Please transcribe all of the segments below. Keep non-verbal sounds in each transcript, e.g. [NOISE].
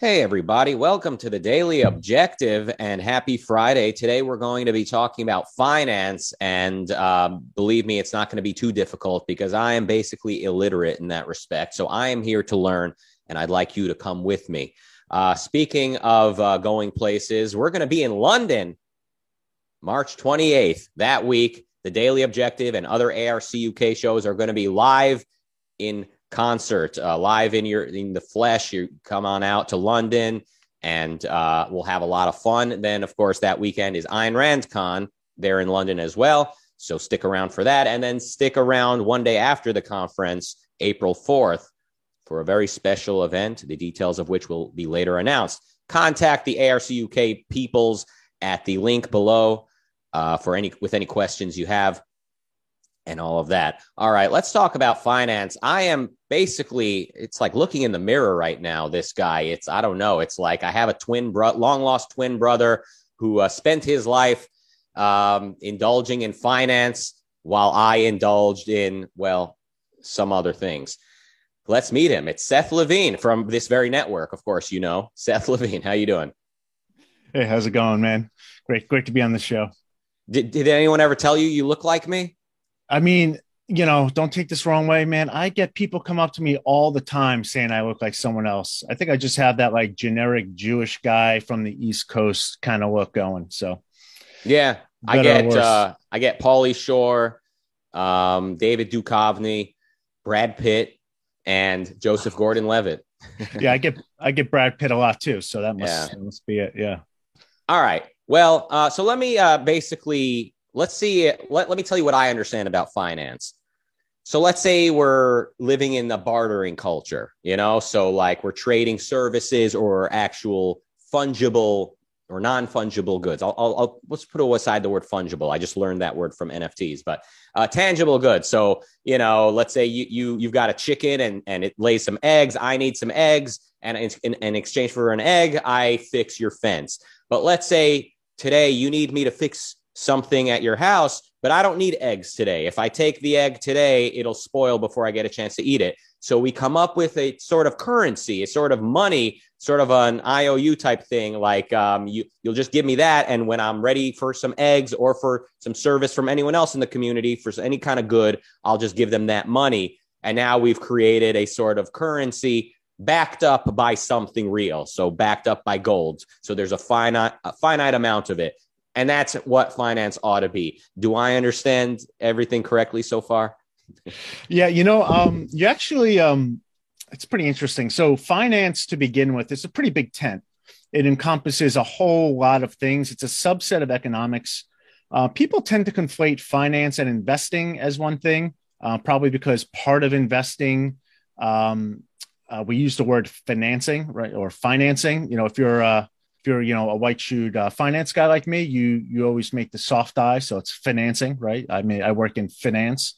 Hey, everybody. Welcome to the Daily Objective and happy Friday. Today, we're going to be talking about finance. And um, believe me, it's not going to be too difficult because I am basically illiterate in that respect. So I am here to learn, and I'd like you to come with me. Uh, speaking of uh, going places, we're going to be in London March 28th. That week, the Daily Objective and other ARC UK shows are going to be live in concert uh, live in your in the flesh. You come on out to London, and uh, we'll have a lot of fun. Then, of course, that weekend is Ayn Rand Con there in London as well. So stick around for that, and then stick around one day after the conference, April fourth, for a very special event. The details of which will be later announced. Contact the ARC UK peoples at the link below uh, for any with any questions you have and all of that. All right, let's talk about finance. I am basically, it's like looking in the mirror right now. This guy, it's, I don't know, it's like I have a twin brother, long lost twin brother who uh, spent his life um, indulging in finance while I indulged in, well, some other things. Let's meet him. It's Seth Levine from this very network. Of course, you know [LAUGHS] Seth Levine. How you doing? Hey, how's it going, man? Great, great to be on the show. Did, did anyone ever tell you you look like me? I mean, you know, don't take this wrong way, man. I get people come up to me all the time saying I look like someone else. I think I just have that like generic Jewish guy from the East Coast kind of look going. So, yeah, I get uh, I get Pauly Shore, um, David Duchovny, Brad Pitt, and Joseph Gordon-Levitt. [LAUGHS] yeah, I get I get Brad Pitt a lot too. So that must yeah. that must be it. Yeah. All right. Well, uh, so let me uh, basically let's see. Let, let me tell you what I understand about finance. So let's say we're living in a bartering culture, you know, so like we're trading services or actual fungible or non-fungible goods. I'll, I'll, I'll, let's put aside the word fungible. I just learned that word from NFTs, but uh, tangible goods. So you know, let's say you you you've got a chicken and and it lays some eggs. I need some eggs, and in, in, in exchange for an egg, I fix your fence. But let's say today you need me to fix something at your house, but I don't need eggs today. If I take the egg today, it'll spoil before I get a chance to eat it. So we come up with a sort of currency, a sort of money, sort of an IOU type thing. Like um, you, you'll just give me that, and when I'm ready for some eggs or for some service from anyone else in the community for any kind of good, I'll just give them that money. And now we've created a sort of currency backed up by something real. So backed up by gold. So there's a finite, a finite amount of it. And that's what finance ought to be. Do I understand everything correctly so far? yeah, you know, um, you actually, um, it's pretty interesting. So, finance to begin with is a pretty big tent. It encompasses a whole lot of things. It's a subset of economics. Uh, people tend to conflate finance and investing as one thing, uh, probably because part of investing, um, uh, we use the word financing, right, or financing. You know, if you're uh, if you're you know a white shoed uh, finance guy like me you you always make the soft eye so it's financing right? I mean i work in finance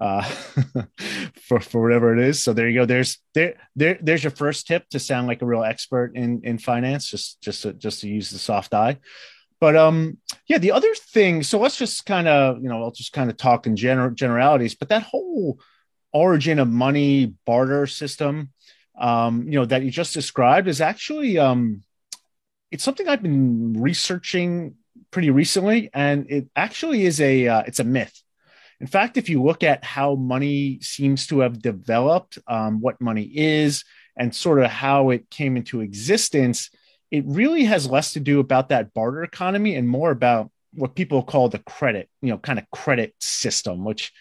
uh, [LAUGHS] for for whatever it is. So there you go. There's there there there's your first tip to sound like a real expert in in finance just just to, just to use the soft eye. But um yeah the other thing so let's just kind of you know i'll just kind of talk in general generalities but that whole origin of money barter system um you know that you just described is actually um it's something I've been researching pretty recently, and it actually is a uh, it's a myth. In fact, if you look at how money seems to have developed, um, what money is, and sort of how it came into existence, it really has less to do about that barter economy and more about what people call the credit, you know, kind of credit system, which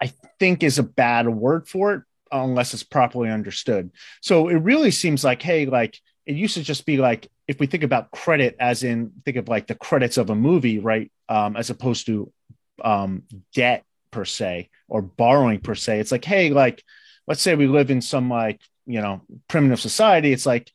I think is a bad word for it unless it's properly understood. So it really seems like, hey, like it used to just be like if we think about credit as in think of like the credits of a movie right? Um, as opposed to um, debt per se or borrowing per se. It's like hey like let's say we live in some like you know primitive society. It's like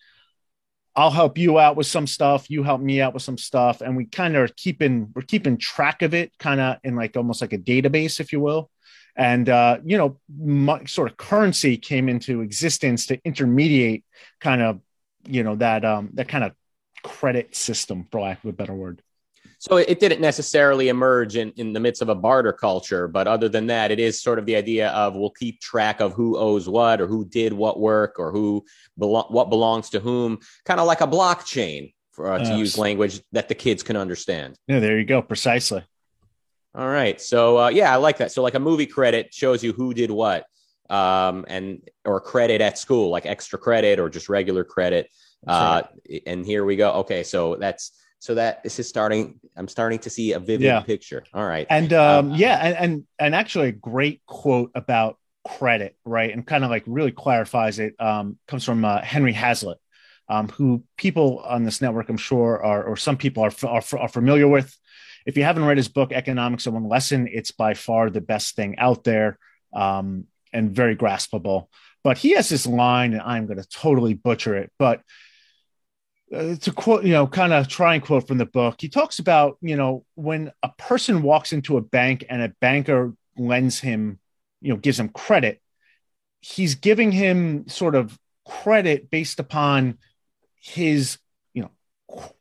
i'll help you out with some stuff. You help me out with some stuff. And we kind of are keeping we're keeping track of it kind of in like almost like a database if you will. And uh, you know my, sort of currency came into existence to intermediate kind of you know that um that kind of credit system for lack of a better word So it didn't necessarily emerge in, in the midst of a barter culture, but other than that, it is sort of the idea of we'll keep track of who owes what or who did what work or who belo- what belongs to whom, kind of like a blockchain, for, uh, to Yes. use language that the kids can understand. Yeah, there you go. Precisely. All right. So uh, yeah, I like that. So like a movie credit shows you who did what, um, and or credit at school, like extra credit or just regular credit. Uh, and here we go. Okay, so that's so that this is starting. I'm starting to see a vivid Yeah. picture. All right. And um, Uh, yeah, and, and and actually a great quote about credit, right? And kind of like really clarifies it. Um, comes from uh, Henry Hazlitt, um, who people on this network, I'm sure, are or some people are, are are familiar with. If you haven't read his book, Economics in One Lesson, it's by far the best thing out there, um, and very graspable. But he has this line, and I'm going to totally butcher it, but uh, to quote, you know, kind of try and quote from the book, he talks about, you know, when a person walks into a bank and a banker lends him, you know, gives him credit, he's giving him sort of credit based upon his,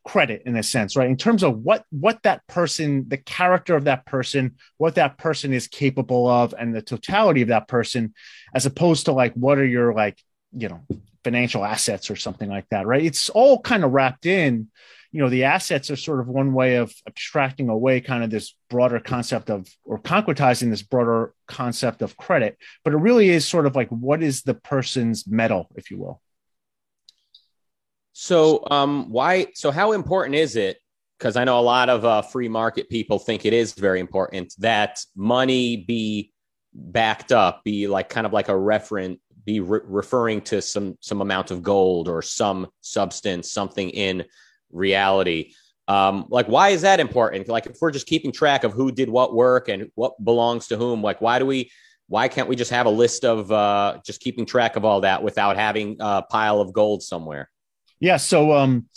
credit in a sense, right? In terms of what what that person, the character of that person, what that person is capable of, and the totality of that person, as opposed to like what are your like, you know, financial assets or something like that, right? It's all kind of wrapped in. You know, the assets are sort of one way of abstracting away kind of this broader concept of or concretizing this broader concept of credit, but it really is sort of like what is the person's mettle, if you will. So, um, why? So, how important is it? Because I know a lot of uh, free market people think it is very important that money be backed up, be like kind of like a referent, be re- referring to some some amount of gold or some substance, something in reality. Um, like, why is that important? Like, if we're just keeping track of who did what work and what belongs to whom, like, why do we? Why can't we just have a list of uh, just keeping track of all that without having a pile of gold somewhere? Yeah. So um,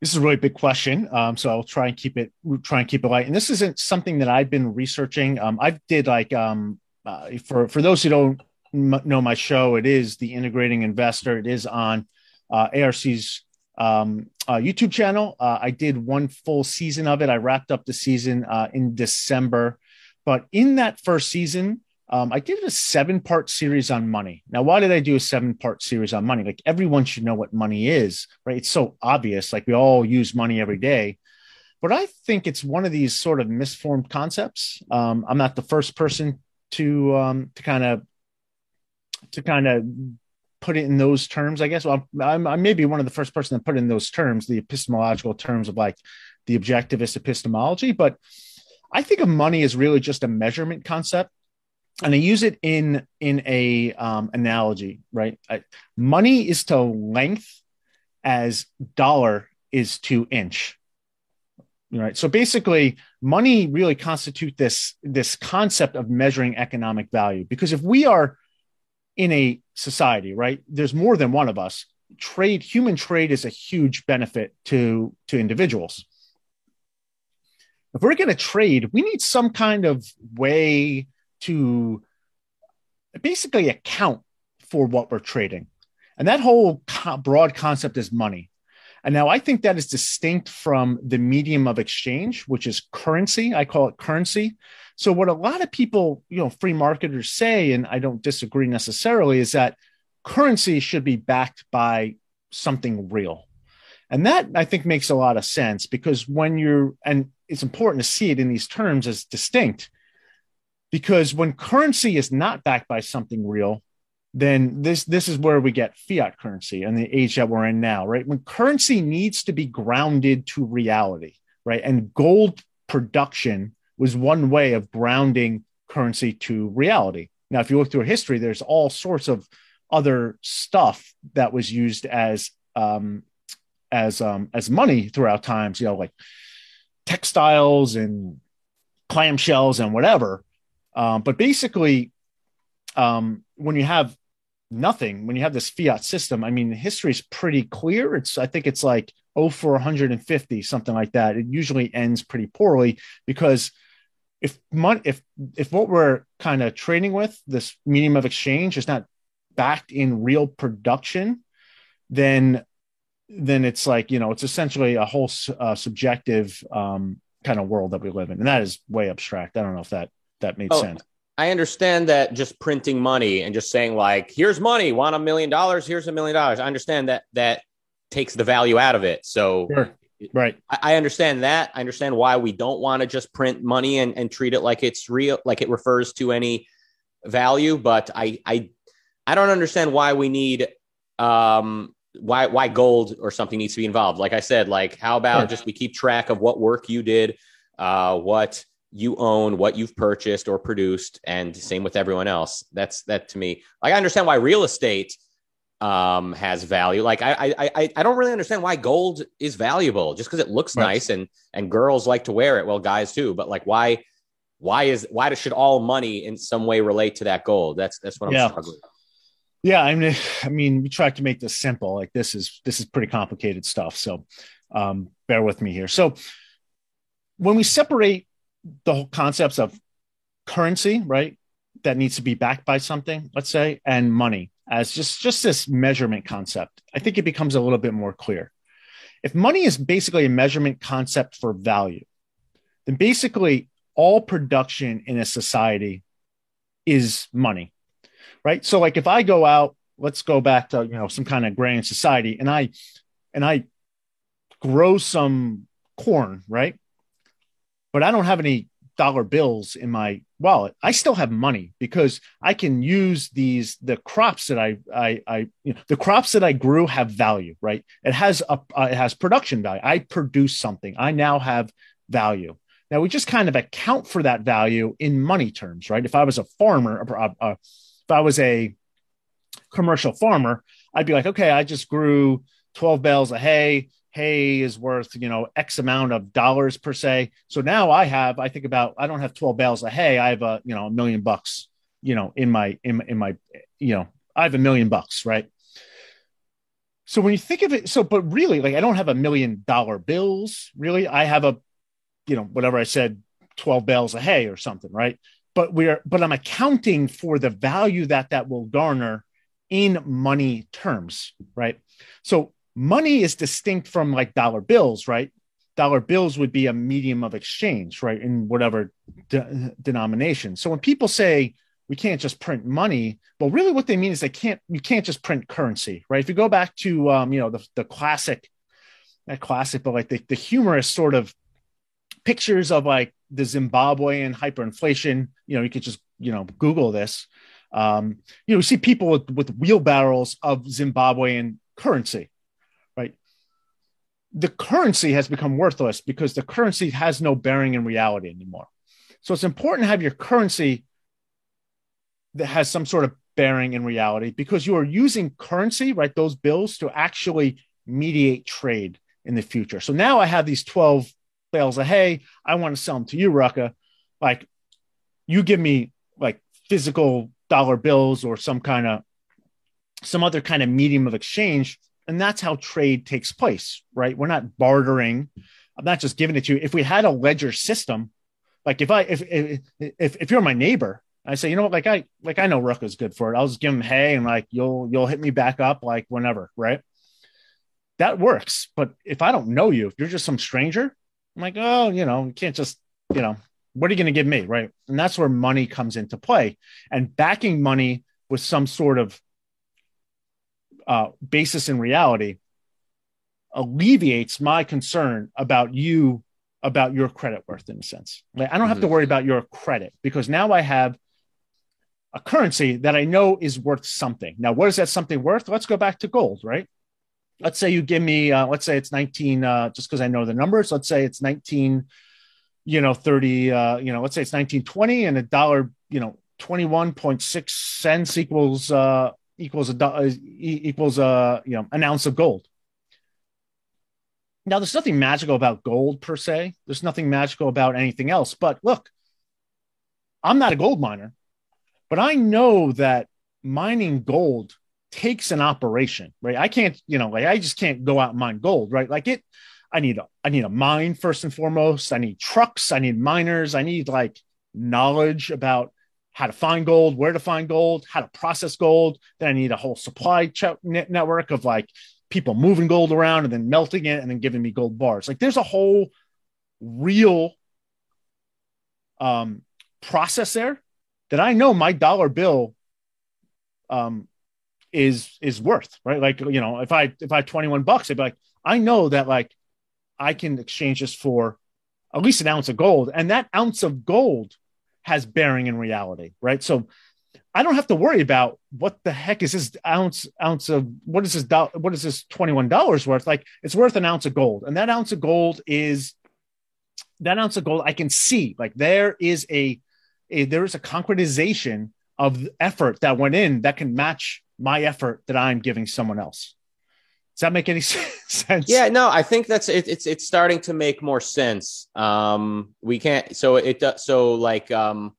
this is a really big question. Um, so I'll try and keep it try and keep it light. And this isn't something that I've been researching. Um, I did like um, uh, for for those who don't m- know my show, it is the Integrating Investor. It is on uh, ARC's um, uh, YouTube channel. Uh, I did one full season of it. I wrapped up the season uh, in December, but in that first season, um, I did a seven part series on money. Now, why did I do a seven part series on money? Like everyone should know what money is, right? It's so obvious. Like we all use money every day. But I think it's one of these sort of misformed concepts. Um, I'm not the first person to um, to kind of to kind of put it in those terms. I guess well, I'm, I'm maybe one of the first person to put in those terms, the epistemological terms of like the objectivist epistemology. But I think of money as really just a measurement concept and I use it in in a um, analogy, right? I, money is to length as dollar is to inch, right? So basically, money really constitute this this concept of measuring economic value. Because if we are in a society, right, there's more than one of us. Trade, human trade, is a huge benefit to to individuals. If we're going to trade, we need some kind of way to basically account for what we're trading. And that whole co- broad concept is money. And now I think that is distinct from the medium of exchange, which is currency. I call it currency. So what a lot of people, you know, free marketers say, and I don't disagree necessarily, is that currency should be backed by something real. And that I think makes a lot of sense because when you're, and it's important to see it in these terms as distinct because when currency is not backed by something real then this this is where we get fiat currency and the age that we're in now right? When currency needs to be grounded to reality right? And gold production was one way of grounding currency to reality. Now if you look through history there's all sorts of other stuff that was used as um as um as money throughout times you know like textiles and clamshells and whatever um, but basically, um, when you have nothing, when you have this fiat system, I mean, history is pretty clear. It's, I think it's like, oh, for 150, something like that. It usually ends pretty poorly because if if, if what we're kind of trading with, this medium of exchange is not backed in real production, then, then it's like, you know, it's essentially a whole uh, subjective, um, kind of world that we live in. And that is way abstract. I don't know if that that made oh, sense. I understand that just printing money and just saying like, here's money, want a million dollars, here's a million dollars. I understand that that takes the value out of it. So sure. right. I, I, understand that. I understand why we don't want to just print money and, and treat it like it's real, like it refers to any value, but I I I don't understand why we need um why why gold or something needs to be involved. Like I said, like how about sure. just we keep track of what work you did, uh, what you own, what you've purchased or produced, and same with everyone else. That's that to me. Like I understand why real estate um has value. Like I I I don't really understand why gold is valuable just because it looks right. nice and and girls like to wear it. Well, guys too, but like why why is why should all money in some way relate to that gold? That's that's what I'm yeah. struggling. Yeah, I mean, [LAUGHS] I mean, we try to make this simple. Like this is this is pretty complicated stuff. So um, bear with me here. So when we separate the whole concepts of currency, right, that needs to be backed by something, let's say, and money as just just this measurement concept, I think it becomes a little bit more clear. If money is basically a measurement concept for value, then basically all production in a society is money right? So like if i go out let's go back to you know some kind of grand society and i and i grow some corn right but i don't have any dollar bills in my wallet. I still have money because i can use these the crops that i i, I you know the crops that i grew have value right? It has a uh, it has production value. I produce something. I now have value. Now we just kind of account for that value in money terms right? If i was a farmer a, a, if I was a commercial farmer, I'd be like, okay, I just grew 12 bales of hay. Hay is worth, you know, X amount of dollars per se. So now I have, I think about, I don't have 12 bales of hay. I have a, you know, a million bucks, you know, in my, in, in my, you know, I have a million bucks, right? So when you think of it, so, but really, like, I don't have a million dollar bills, really. I have a, you know, whatever I said, 12 bales of hay or something, right? but we're but i'm accounting for the value that that will garner in money terms right so money is distinct from like dollar bills right dollar bills would be a medium of exchange right in whatever de- denomination so when people say we can't just print money well really what they mean is they can't you can't just print currency right if you go back to um, you know the, the classic not classic but like the, the humorous sort of pictures of like the Zimbabwean hyperinflation. You know, you could just you know Google this. Um, you know, see people with, with wheelbarrows of Zimbabwean currency? The currency has become worthless because the currency has no bearing in reality anymore. So it's important to have your currency that has some sort of bearing in reality because you are using currency, right? Those bills to actually mediate trade in the future. So now I have these 12 bales of hay. I want to sell them to you, Rucka. Like, you give me like physical dollar bills or some kind of some other kind of medium of exchange, and that's how trade takes place, right? We're not bartering. I'm not just giving it to you. If we had a ledger system, like if I if if if, you're my neighbor, I say, you know what, like I like I know Rucka's good for it. I'll just give him hay and like you'll you'll hit me back up like whenever, right? That works. But if I don't know you, if you're just some stranger, I'm like, oh, you know, you can't just, you know, what are you going to give me? Right. And that's where money comes into play. And backing money with some sort of uh, basis in reality alleviates my concern about you, about your credit worth in a sense. Like, I don't have mm-hmm. to worry about your credit because now I have a currency that I know is worth something. Now, what is that something worth? Let's go back to gold, right? let's say you give me uh, let's say it's 19 uh, just because i know the numbers let's say it's 19 you know 30 uh, you know let's say it's 1920 and a dollar you know 21.6 cents equals uh equals a uh, equals a uh, you know an ounce of gold now there's nothing magical about gold per se there's nothing magical about anything else but look i'm not a gold miner but i know that mining gold takes an operation, right? I can't, you know, like I just can't go out and mine gold, right? Like it, I need a, I need a mine first and foremost. I need trucks. I need miners. I need like knowledge about how to find gold, where to find gold, how to process gold. Then I need a whole supply ch- network of like people moving gold around and then melting it and then giving me gold bars. Like there's a whole real um, process there that I know my dollar bill um, is is worth, right? Like you know, if I if I had 21 bucks, I'd be like, I know that like I can exchange this for at least an ounce of gold, and that ounce of gold has bearing in reality, right? So I don't have to worry about what the heck is this ounce ounce of what is this do, what is this twenty one dollars worth? Like it's worth an ounce of gold, and that ounce of gold is that ounce of gold. I can see like there is a, a there is a concretization of effort that went in that can match my effort that I'm giving someone else. Does that make any [LAUGHS] sense? Yeah, no, I think that's it, it's it's starting to make more sense. Um, we can't so it does so like um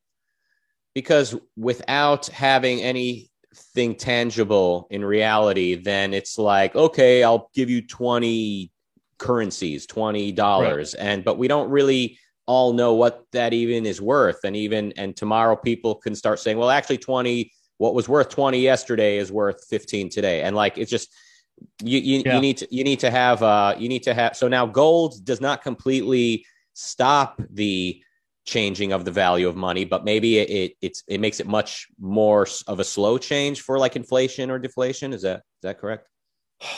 because without having anything tangible in reality, then it's like, okay, I'll give you 20 currencies, $20. Right. And, but we don't really all know what that even is worth. And even, and tomorrow people can start saying, well, actually 20, what was worth 20 yesterday is worth 15 today. And like, it's just, you, you, yeah. you need to, you need to have, uh, you need to have, so now gold does not completely stop the, changing of the value of money, but maybe it, it it's it makes it much more of a slow change for like inflation or deflation. Is that is that correct?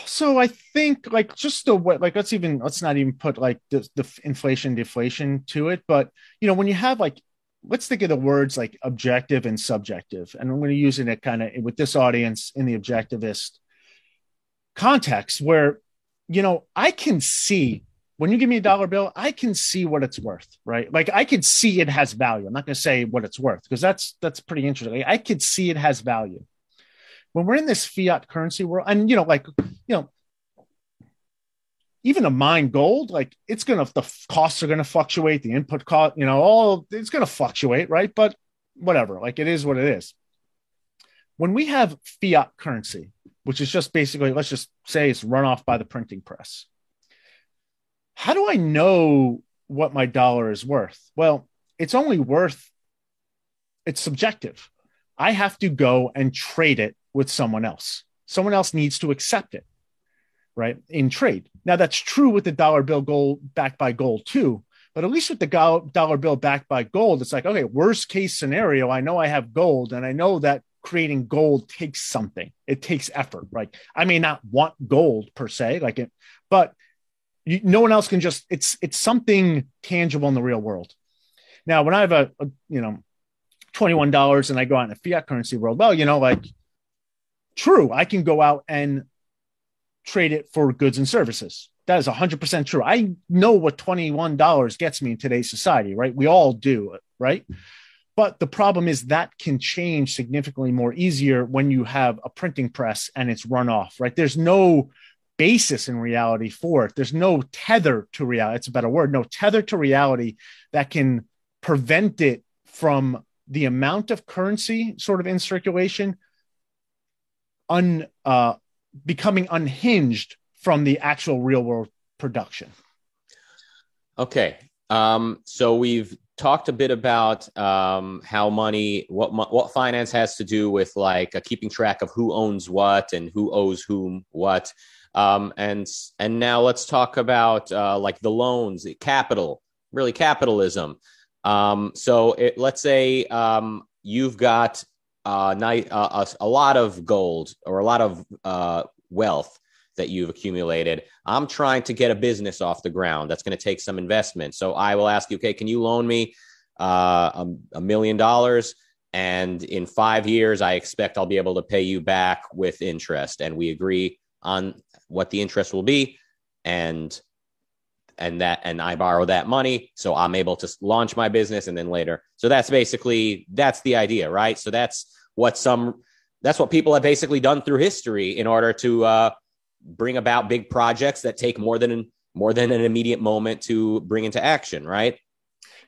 So I think like just the what like let's even let's not even put like the, the inflation deflation to it, but you know when you have like let's think of the words like objective and subjective, and I'm going to use it kind of with this audience in the objectivist context where you know I can see when you give me a dollar bill, I can see what it's worth, right? Like I could see it has value. I'm not going to say what it's worth because that's that's pretty interesting. I could see it has value. When we're in this fiat currency world, and you know, like you know, even a mine gold, like it's gonna the costs are gonna fluctuate, the input cost, you know, all it's gonna fluctuate, right? But whatever, like it is what it is. When we have fiat currency, which is just basically, let's just say it's run off by the printing press how do I know what my dollar is worth? Well, it's only worth, it's subjective. I have to go and trade it with someone else. Someone else needs to accept it, right? In trade. Now, that's true with the dollar bill gold backed by gold too. But at least with the dollar bill backed by gold, it's like, okay, worst case scenario, I know I have gold and I know that creating gold takes something. It takes effort, right? I may not want gold per se, like it, but you, no one else can just it's it's something tangible in the real world. Now, when I have a, a you know twenty one dollars and I go out in a fiat currency world, well, you know, like true, I can go out and trade it for goods and services. That is 100% true. I know what $21 gets me in today's society, right? We all do, right? But the problem is that can change significantly more easier when you have a printing press and it's run off, right? There's no basis in reality for it. There's no tether to reality. It's a better word. No tether to reality that can prevent it from the amount of currency sort of in circulation un uh, becoming unhinged from the actual real world production. Okay. Um, so we've talked a bit about um, how money, what what finance has to do with like uh, keeping track of who owns what and who owes whom what. Um, and and now let's talk about uh, like the loans, capital, really capitalism. Um, so it, let's say um, you've got uh, uh, a, a, lot of gold or a lot of uh, wealth that you've accumulated. I'm trying to get a business off the ground. That's going to take some investment. So I will ask you, okay, can you loan me uh, a, million dollars? And in five years, I expect I'll be able to pay you back with interest. And we agree on what the interest will be and and that and I borrow that money so I'm able to launch my business and then later. So that's basically that's the idea, right? So that's what some that's what people have basically done through history in order to uh, bring about big projects that take more than more than an immediate moment to bring into action, right?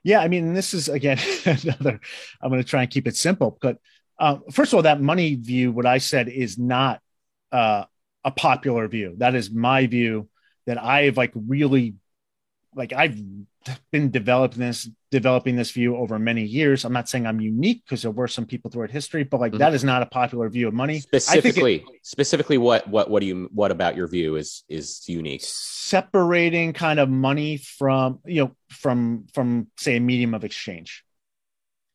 Yeah, I mean, this is again [LAUGHS] another. I'm going to try and keep it simple, but uh, first of all, that money view, what I said is not uh, a popular view. That is my view that I've like really like I've been developing this developing this view over many years. I'm not saying I'm unique because there were some people throughout history, but like mm-hmm. that is not a popular view of money. Specifically, it, specifically, what what what do you what about your view is is unique? Separating kind of money from you know from from say a medium of exchange.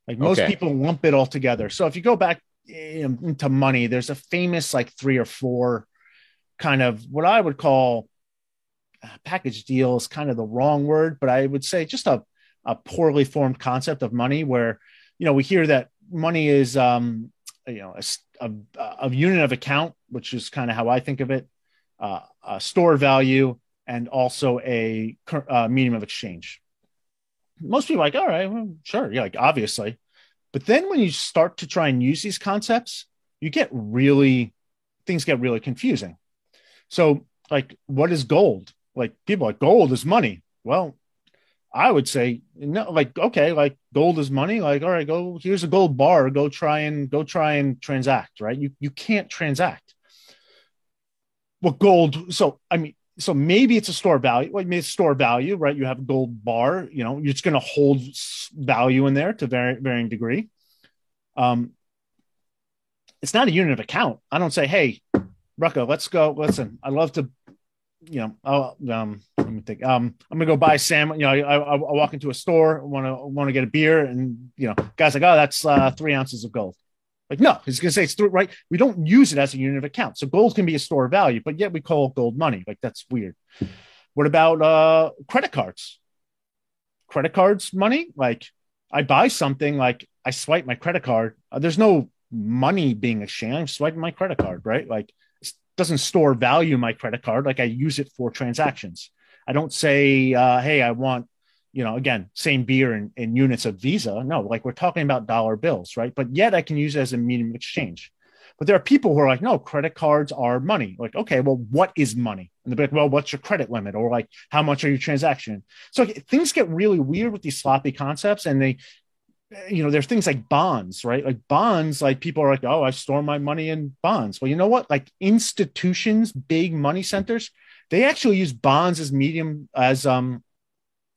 Like most okay. people lump it all together. So if you go back into money, there's a famous like three or four kind of what I would call package deal is kind of the wrong word, but I would say just a, a poorly formed concept of money where, you know, we hear that money is, um, you know, a, a, a unit of account, which is kind of how I think of it, uh, a store value, and also a uh, medium of exchange. Most people are like, all right, well, sure. Yeah, like obviously. But then when you start to try and use these concepts, you get really, things get really confusing. So, like, what is gold? Like, people like gold is money. Well, I would say no, like, okay, like gold is money. Like, all right, go here's a gold bar. Go try and go try and transact, right? You you can't transact. Well, gold. So I mean, so maybe it's a store value. Like maybe it's store value, right? You have a gold bar. You know, you're just going to hold value in there to varying varying degree. Um, it's not a unit of account. I don't say, hey, Rucka, let's go. Listen, I love to, you know, I'll, um, let me think. Um, I'm gonna go buy Sam. You know, I, I, I walk into a store, want to want to get a beer, and you know, guys like, oh, that's uh, three ounces of gold. Like, no, he's gonna say it's three, right. We don't use it as a unit of account. So gold can be a store of value, but yet we call gold money. Like that's weird. What about uh credit cards? Credit cards money? Like I buy something, like I swipe my credit card. Uh, there's no money being exchanged. I'm swiping my credit card, right? Like doesn't store value in my credit card. Like I use it for transactions. I don't say, uh, hey, I want, you know, again, same beer in, in units of Visa. No, like we're talking about dollar bills, right? But yet I can use it as a medium of exchange. But there are people who are like, no, credit cards are money. Like, okay, well, what is money? And they're like, well, what's your credit limit? Or like, how much are your transaction? So things get really weird with these sloppy concepts and they you know, there's things like bonds, right? Like bonds, like people are like, oh, I store my money in bonds. Well, you know what? Like institutions, big money centers, they actually use bonds as medium as um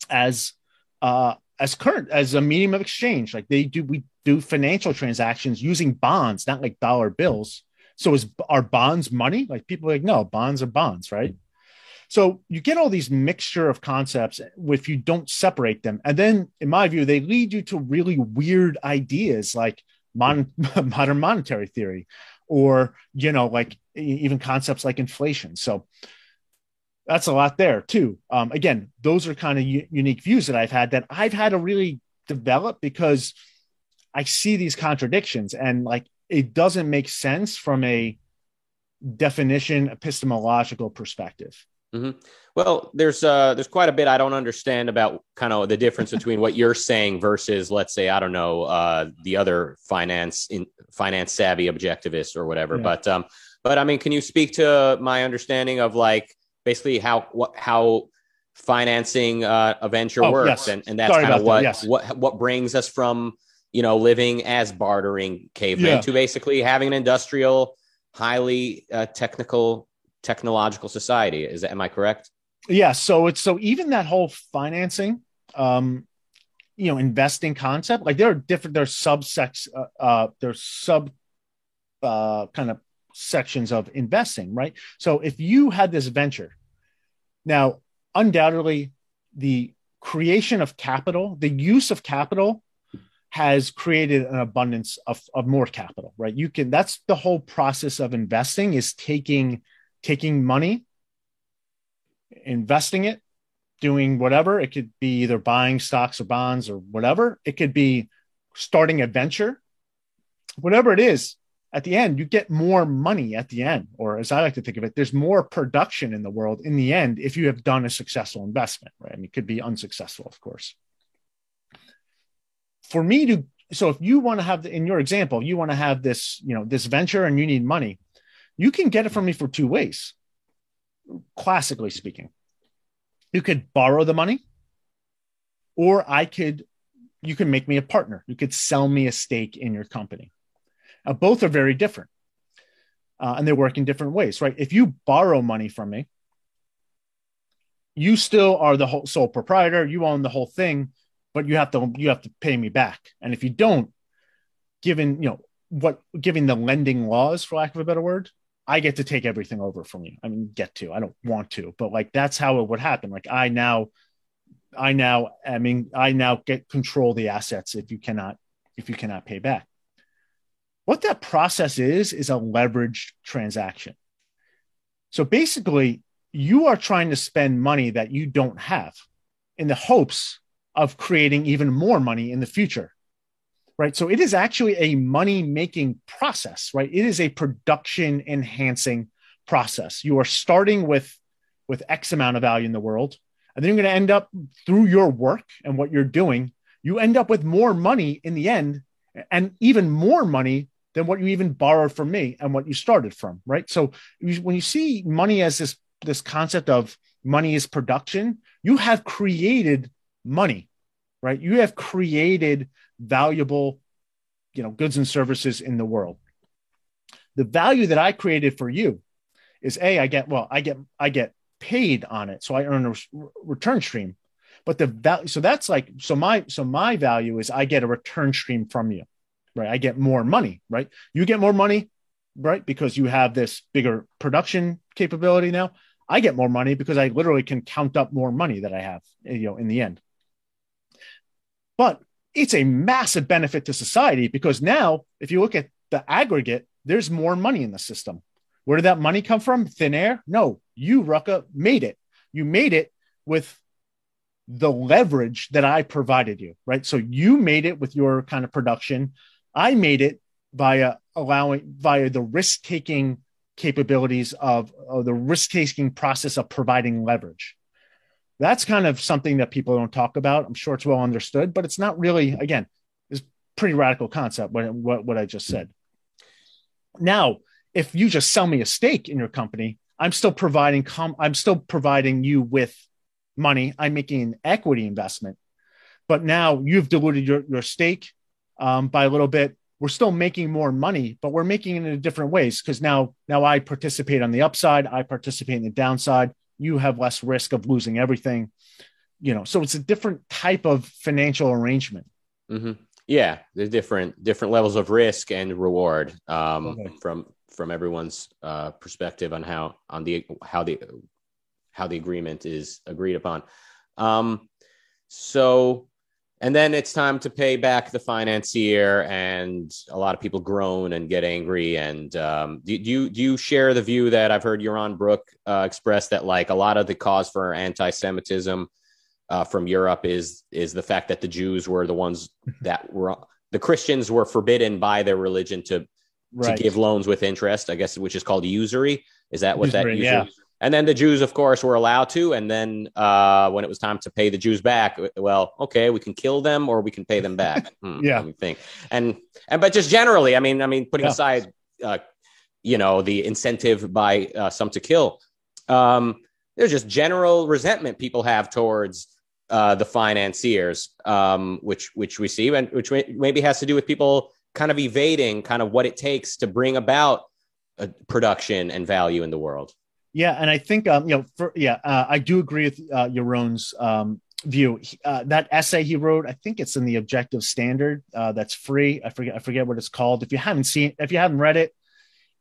as uh as current as a medium of exchange. Like they do, we do financial transactions using bonds, not like dollar bills. So is are bonds money? Like people are like, no, bonds are bonds, right? So you get all these mixture of concepts if you don't separate them. And then, in my view, they lead you to really weird ideas like mon- [LAUGHS] modern monetary theory or, you know, like even concepts like inflation. So that's a lot there too. Um, again, those are kind of u- unique views that I've had that I've had to really develop because I see these contradictions and like it doesn't make sense from a definition epistemological perspective. Mm-hmm. Well, there's uh, there's quite a bit I don't understand about kind of the difference between what you're saying versus, let's say, I don't know, uh, the other finance in finance savvy objectivist or whatever. Yeah. But um, but I mean, can you speak to my understanding of like basically how what how financing uh, a venture oh, works, yes. and and that's kind of what that, yes. what what brings us from you know living as bartering cavemen yeah. to basically having an industrial, highly uh, technical technological society. Is am I correct? Yeah. So it's so even that whole financing, um, you know, investing concept, like there are different, there's subsects, uh, uh, there's sub, uh, kind of sections of investing, right? So if you had this venture, now undoubtedly the creation of capital, the use of capital has created an abundance of, of more capital, right? You can, that's the whole process of investing is taking taking money, investing it, doing whatever. It could be either buying stocks or bonds or whatever. It could be starting a venture, whatever it is. At the end, you get more money at the end, or as I like to think of it, there's more production in the world in the end if you have done a successful investment, right? And it could be unsuccessful, of course. For me to, so if you want to have, the, in your example, you want to have this, you know, this venture and you need money, you can get it from me for two ways, classically speaking. You could borrow the money, or I could, you can make me a partner. You could sell me a stake in your company. Both are very different. Uh, and they work in different ways, right? If you borrow money from me, you still are the whole sole proprietor. You own the whole thing, but you have to you have to pay me back. And if you don't, given you know what, giving the lending laws, for lack of a better word, I get to take everything over from you. I mean, get to. I don't want to, but like that's how it would happen. Like I now, I now, I mean, I now get control the assets if you cannot if you cannot pay back. What that process is is a leveraged transaction. So basically, you are trying to spend money that you don't have in the hopes of creating even more money in the future. Right. So it is actually a money making process, right? It is a production enhancing process. You are starting with with X amount of value in the world, and then you're going to end up through your work and what you're doing, you end up with more money in the end and even more money than what you even borrowed from me and what you started from, right? So when you see money as this this concept of money is production, you have created money, right? You have created valuable, you know, goods and services in the world. The value that I created for you is a I get well, I get I get paid on it, so I earn a return stream. But the value, so that's like so my so my value is I get a return stream from you, right? I get more money, right? You get more money, right? Because you have this bigger production capability now. I get more money because I literally can count up more money that I have, you know, in the end. But it's a massive benefit to society because now, if you look at the aggregate, there's more money in the system. Where did that money come from? Thin air? No, you, Rucka, made it. You made it with the leverage that I provided you, right? So you made it with your kind of production. I made it via allowing via the risk taking capabilities of, of the risk taking process of providing leverage. That's kind of something that people don't talk about. I'm sure it's well understood, but it's not really, again, it's pretty radical concept what, what, what I just said. Now, if you just sell me a stake in your company, I'm still providing com- I'm still providing you with money. I'm making an equity investment, but now you've diluted your, your stake um, by a little bit we're still making more money, but we're making it in different ways because now now I participate on the upside, I participate in the downside. You have less risk of losing everything, you know. So it's a different type of financial arrangement. Mm-hmm. Yeah, there's different different levels of risk and reward um, okay. from from everyone's uh, perspective on how on the how the how the agreement is agreed upon. Um, so and then it's time to pay back the financier and a lot of people groan and get angry and um, do, do, you do you share the view that i've heard Yaron Brook uh, express that like a lot of the cause for anti-semitism uh, from europe is is the fact that the jews were the ones that were the christians were forbidden by their religion to right. to give loans with interest i guess which is called usury is that what usury, that usury, yeah. And then the Jews, of course, were allowed to. And then uh, when it was time to pay the Jews back, well, okay, we can kill them or we can pay them back. [LAUGHS] Hmm, yeah, think. And and but just generally, I mean, I mean, putting yeah. aside, uh, you know, the incentive by uh, some to kill, um, there's just general resentment people have towards uh, the financiers, um, which which we see, and which maybe has to do with people kind of evading kind of what it takes to bring about production and value in the world. Yeah, and I think um, you know, for, yeah, uh, I do agree with uh, Yaron's um, view. Uh, that essay he wrote, I think it's in the Objective Standard. Uh, that's free. I forget. I forget what it's called. If you haven't seen, if you haven't read it,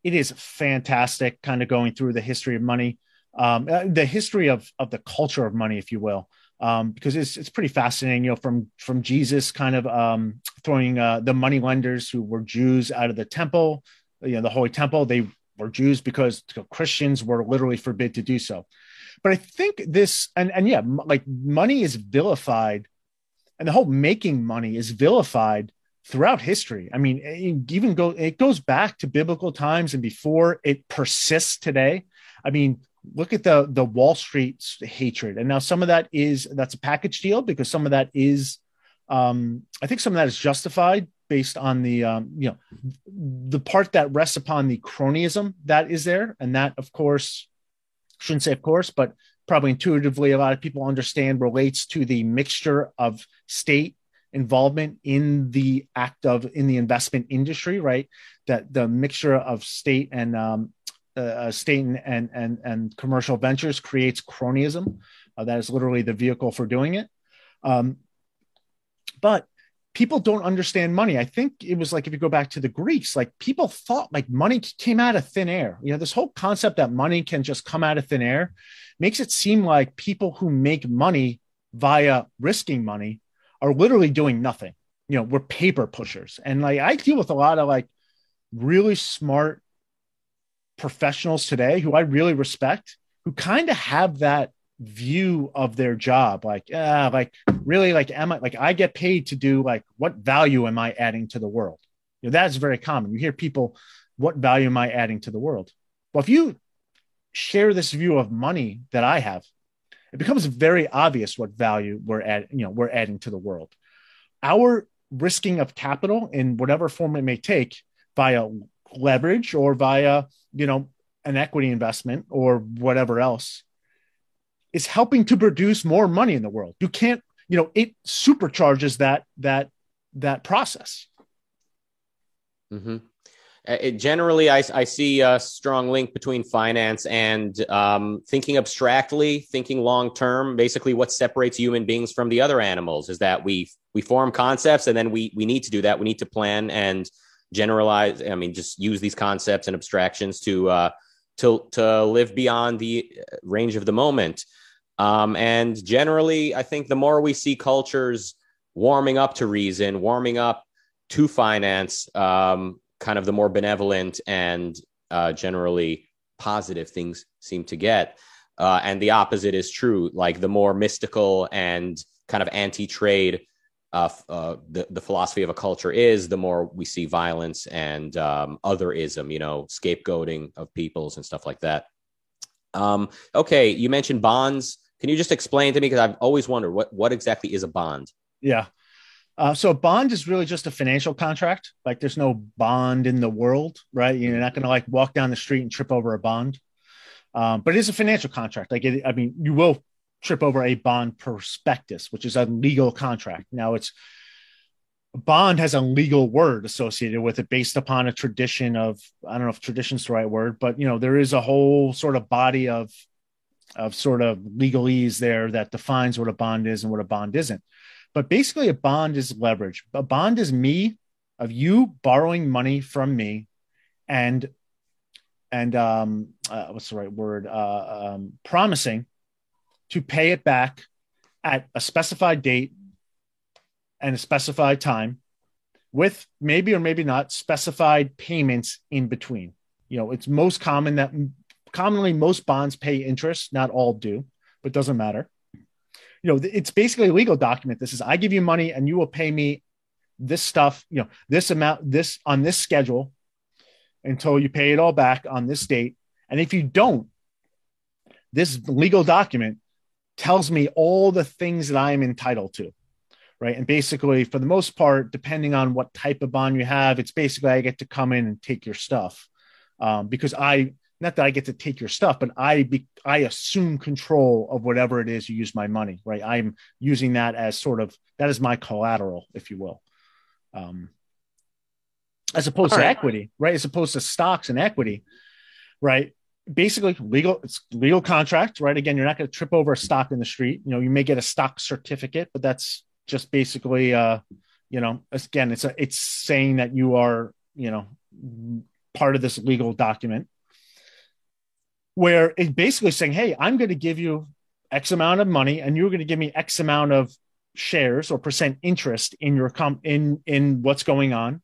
it is fantastic. Kind of going through the history of money, um, uh, the history of of the culture of money, if you will. Um, because it's it's pretty fascinating, you know, from from Jesus kind of um, throwing uh, the money lenders who were Jews out of the temple, you know, the Holy Temple. They or Jews because Christians were literally forbid to do so. But I think this, and, and yeah, like money is vilified and the whole making money is vilified throughout history. I mean, it even go, it goes back to biblical times and before it persists today. I mean, look at the, the Wall Street hatred. And now some of that is, that's a package deal because some of that is, um, I think some of that is justified based on the um, you know the part that rests upon the cronyism that is there and that of course shouldn't say of course but probably intuitively a lot of people understand relates to the mixture of state involvement in the act of in the investment industry right that the mixture of state and um, uh, state and, and and commercial ventures creates cronyism. Uh, that is literally the vehicle for doing it. Um, but people don't understand money. I think it was like if you go back to the Greeks, like people thought like money came out of thin air. You know, this whole concept that money can just come out of thin air makes it seem like people who make money via risking money are literally doing nothing. You know, we're paper pushers. And like I deal with a lot of like really smart professionals today who I really respect who kind of have that view of their job. Like uh like really like am i like i get paid to do like what value am i adding to the world? You know that's very common. You hear people what value am i adding to the world? Well if you share this view of money that i have it becomes very obvious what value we're at you know we're adding to the world. Our risking of capital in whatever form it may take via leverage or via you know an equity investment or whatever else is helping to produce more money in the world. You can't, you know, it supercharges that that that process. Mm-hmm. Uh, it, generally, I, I see a strong link between finance and um, thinking abstractly, thinking long term. Basically, what separates human beings from the other animals is that we we form concepts, and then we we need to do that. We need to plan and generalize. I mean, just use these concepts and abstractions to uh, to to live beyond the range of the moment. Um, and generally, I think the more we see cultures warming up to reason, warming up to finance, um, kind of the more benevolent and uh, generally positive things seem to get. Uh, and the opposite is true. Like the more mystical and kind of anti-trade uh, uh, the, the philosophy of a culture is, the more we see violence and um, otherism, you know, scapegoating of peoples and stuff like that. Um, okay, you mentioned bonds. Can you just explain to me because I've always wondered what what exactly is a bond? Yeah. Uh, so a bond is really just a financial contract. Like there's no bond in the world, right? You're not going to like walk down the street and trip over a bond. Um, but it is a financial contract. Like it, I mean, you will trip over a bond prospectus, which is a legal contract. Now it's a bond has a legal word associated with it based upon a tradition of I don't know if tradition's the right word, but you know there is a whole sort of body of of sort of legalese there that defines what a bond is and what a bond isn't. But basically, a bond is leverage. A bond is me of you borrowing money from me, and and um, uh, what's the right word? Uh, um, promising to pay it back at a specified date and a specified time, with maybe or maybe not specified payments in between. You know, it's most common that commonly most bonds pay interest, not all do, but doesn't matter. You know, it's basically a legal document. This is I give you money and you will pay me this stuff, you know, this amount, this on this schedule until you pay it all back on this date. And if you don't, this legal document tells me all the things that I am entitled to. Right. And basically, for the most part, depending on what type of bond you have, it's basically I get to come in and take your stuff um, because I not that I get to take your stuff, but I be, I assume control of whatever it is you use my money, right? I'm using that as sort of that is my collateral, if you will, um, as opposed All to right. equity, right? As opposed to stocks and equity, right? Basically, legal it's legal contract, right? Again, you're not going to trip over a stock in the street. You know, you may get a stock certificate, but that's just basically, uh, you know, again, it's a it's saying that you are, you know, part of this legal document where it's basically saying, Hey, I'm going to give you X amount of money and you're going to give me X amount of shares or percent interest in your comp in, in what's going on.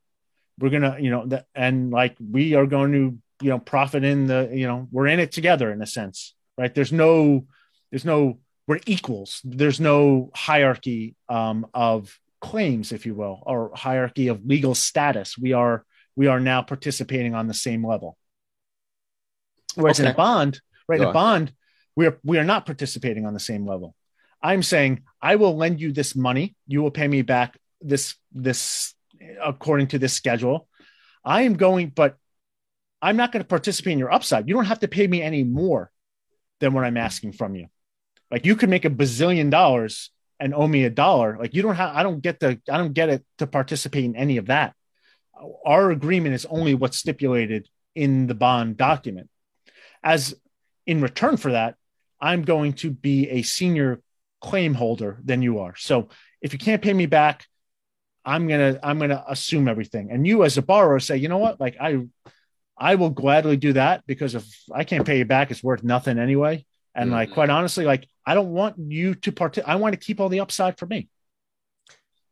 We're going to, you know, the, and like we are going to, you know, profit in the, you know, we're in it together in a sense, right? There's no, there's no, we're equals. There's no hierarchy um, of claims, if you will, or hierarchy of legal status. We are, we are now participating on the same level. Whereas okay. in a bond, right, in a bond, we are we are not participating on the same level. I'm saying I will lend you this money. You will pay me back this this according to this schedule. I am going, but I'm not going to participate in your upside. You don't have to pay me any more than what I'm asking from you. Like you could make a bazillion dollars and owe me a dollar. Like you don't have, I don't get the, I don't get it to participate in any of that. Our agreement is only what's stipulated in the bond document. As in return for that, I'm going to be a senior claim holder than you are. So if you can't pay me back, I'm gonna I'm gonna assume everything. And you as a borrower say, you know what? Like I I will gladly do that because if I can't pay you back, it's worth nothing anyway. And mm-hmm. like quite honestly, like I don't want you to part. I want to keep all the upside for me.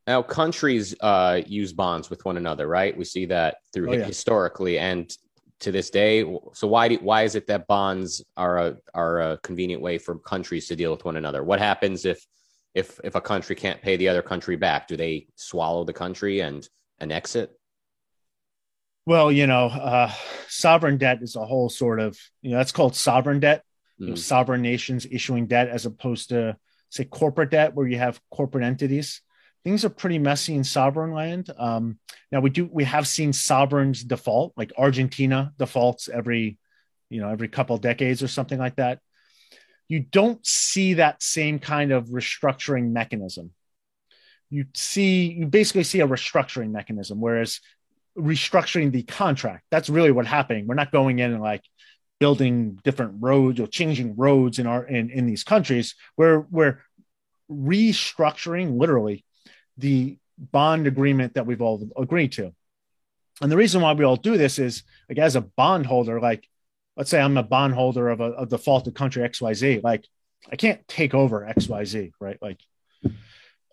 Now, countries uh, use bonds with one another, right? We see that through oh, yeah. historically and to this day. So why do, why is it that bonds are a are a convenient way for countries to deal with one another? What happens if if if a country can't pay the other country back? Do they swallow the country and and exit? Well, you know, uh, sovereign debt is a whole sort of you know that's called sovereign debt. Mm. You know, sovereign nations issuing debt as opposed to say corporate debt, where you have corporate entities things are pretty messy in sovereign land. Um, now we do we have seen sovereigns default, like Argentina defaults every, you know, every couple decades or something like that. You don't see that same kind of restructuring mechanism. You see, you basically see a restructuring mechanism, whereas restructuring the contract, that's really what happening. We're not going in and like building different roads or changing roads in our in, in these countries. We're we're restructuring literally the bond agreement that we've all agreed to. And the reason why we all do this is like as a bondholder, like let's say I'm a bondholder of a, a defaulted country XYZ, like I can't take over XYZ, right? Like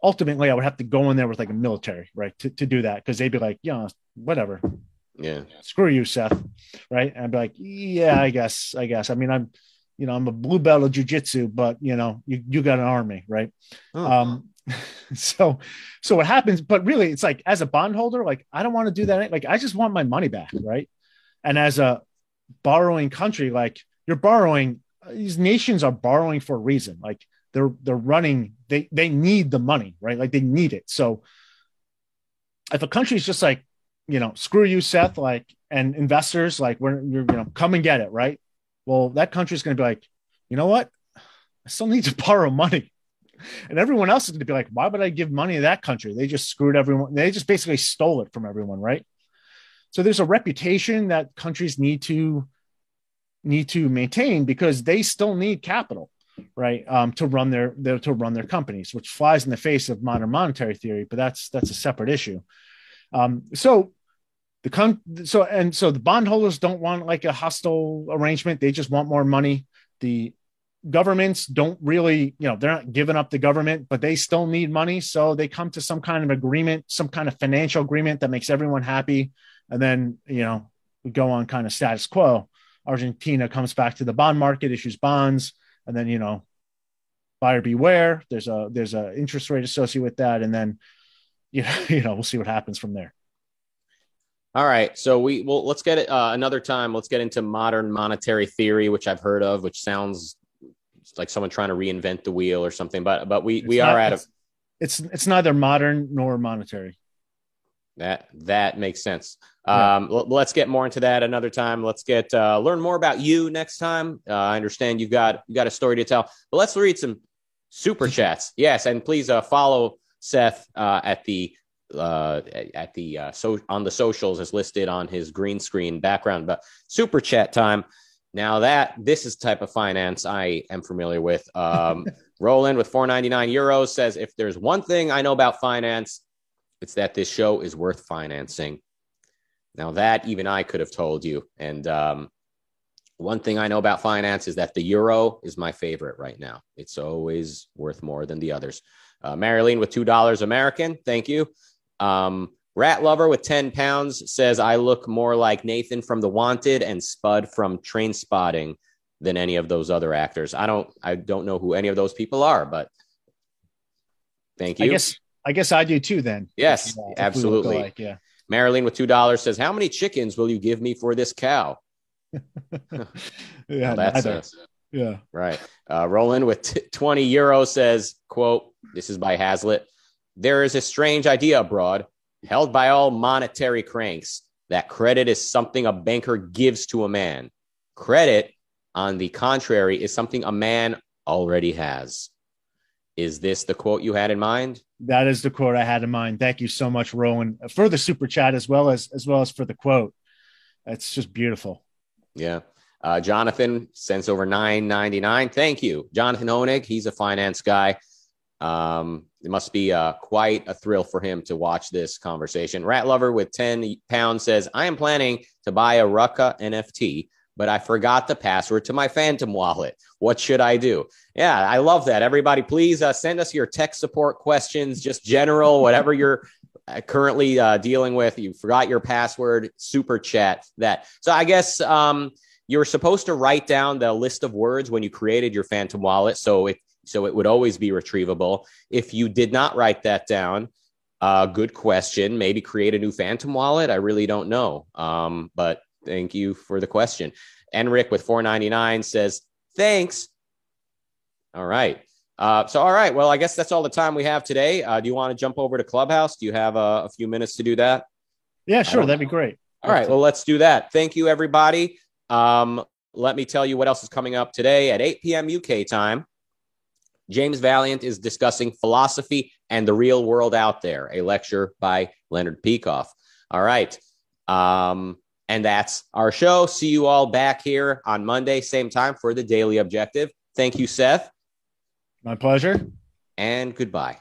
ultimately I would have to go in there with like a military, right? To, to do that. Cause they'd be like, yeah, whatever. Yeah. Screw you, Seth. Right. And I'd be like, yeah, I guess, I guess. I mean, I'm, you know, I'm a blue belt of jujitsu, but you know, you, you got an army, right? Oh. Um, [LAUGHS] so so what happens but really it's like as a bondholder like i don't want to do that. Like i just want my money back right? And as a borrowing country like you're borrowing these nations are borrowing for a reason. Like they're they're running they they need the money right? Like they need it. So if a country is just like you know screw you seth like and investors like we're you're you know come and get it right? Well that country's going to be like you know what? I still need to [LAUGHS] borrow money and everyone else is going to be like, why would I give money to that country? They just screwed everyone. They just basically stole it from everyone, right? So there's a reputation that countries need to need to maintain because they still need capital, right, um, to run their, their to run their companies, which flies in the face of modern monetary theory. But that's that's a separate issue. Um, so the con so and so the bondholders don't want like a hostile arrangement. They just want more money. The governments don't really, you know, they're not giving up the government, but they still need money. So they come to some kind of agreement, some kind of financial agreement that makes everyone happy. And then, you know, we go on kind of status quo. Argentina comes back to the bond market, issues bonds, and then, you know, buyer beware. There's a there's a interest rate associated with that. And then, [LAUGHS] you know, you know, we'll see what happens from there. All right, so we well let's get it uh, another time. Let's get into modern monetary theory, which I've heard of, which sounds like someone trying to reinvent the wheel or something. But but we it's we not, are at a it's it's neither modern nor monetary. That that makes sense. Yeah. Um, l- let's get more into that another time. Let's get uh, learn more about you next time. Uh, I understand you've got you got a story to tell, but let's read some super [LAUGHS] chats. Yes, and please uh, follow Seth uh, at the uh, at the uh, so on the socials as listed on his green screen background. But super chat time. Now that this is type of finance I am familiar with. Um, [LAUGHS] Roland with 499 euros says, if there's one thing I know about finance, it's that this show is worth financing. Now that even I could have told you. And um, one thing I know about finance is that the euro is my favorite right now. It's always worth more than the others. Uh, Marilyn with two dollars American, thank you. Um, Rat Lover with 10 pounds says, I look more like Nathan from The Wanted and Spud from Trainspotting than any of those other actors. I don't I don't know who any of those people are, but thank you. I guess I guess I do too then. Yes, if, uh, absolutely. Like, yeah. Marilyn with two dollars says, How many chickens will you give me for this cow? [LAUGHS] yeah, well, that's a, yeah. Right. Uh, Roland with t- 20 euros says, quote, this is by Hazlitt. There is a strange idea abroad held by all monetary cranks that credit is something a banker gives to a man. Credit, on the contrary, is something a man already has. Is this the quote you had in mind? That is the quote I had in mind. Thank you so much, Rowan, for the super chat as well as as well as for the quote. That's just beautiful. Yeah. Uh, Jonathan sends over nine ninety nine. Thank you, Jonathan Hoenig. He's a finance guy. Um, it must be uh, quite a thrill for him to watch this conversation. Rat Lover with 10 pounds says, I am planning to buy a Rucka NFT, but I forgot the password to my Phantom wallet. What should I do? Yeah, I love that. Everybody, please uh, send us your tech support questions, just general, [LAUGHS] whatever you're uh, currently uh, dealing with. You forgot your password, super chat that. So I guess um, you're supposed to write down the list of words when you created your Phantom wallet. So if so it would always be retrievable. If you did not write that down, uh, good question. Maybe create a new Phantom wallet. I really don't know. Um, but thank you for the question. Enric with 499 says, thanks. All right. Uh, so, all right. Well, I guess that's all the time we have today. Uh, do you want to jump over to Clubhouse? Do you have a, a few minutes to do that? Yeah, sure. That'd be great. All right. Well, let's do that. Thank you, everybody. Um, let me tell you what else is coming up today at 8 p.m. UK time. James Valliant is discussing philosophy and the real world out there, a lecture by Leonard Peikoff. All right. Um, and that's our show. See you all back here on Monday, same time for the Daily Objective. Thank you, Seth. My pleasure. And goodbye.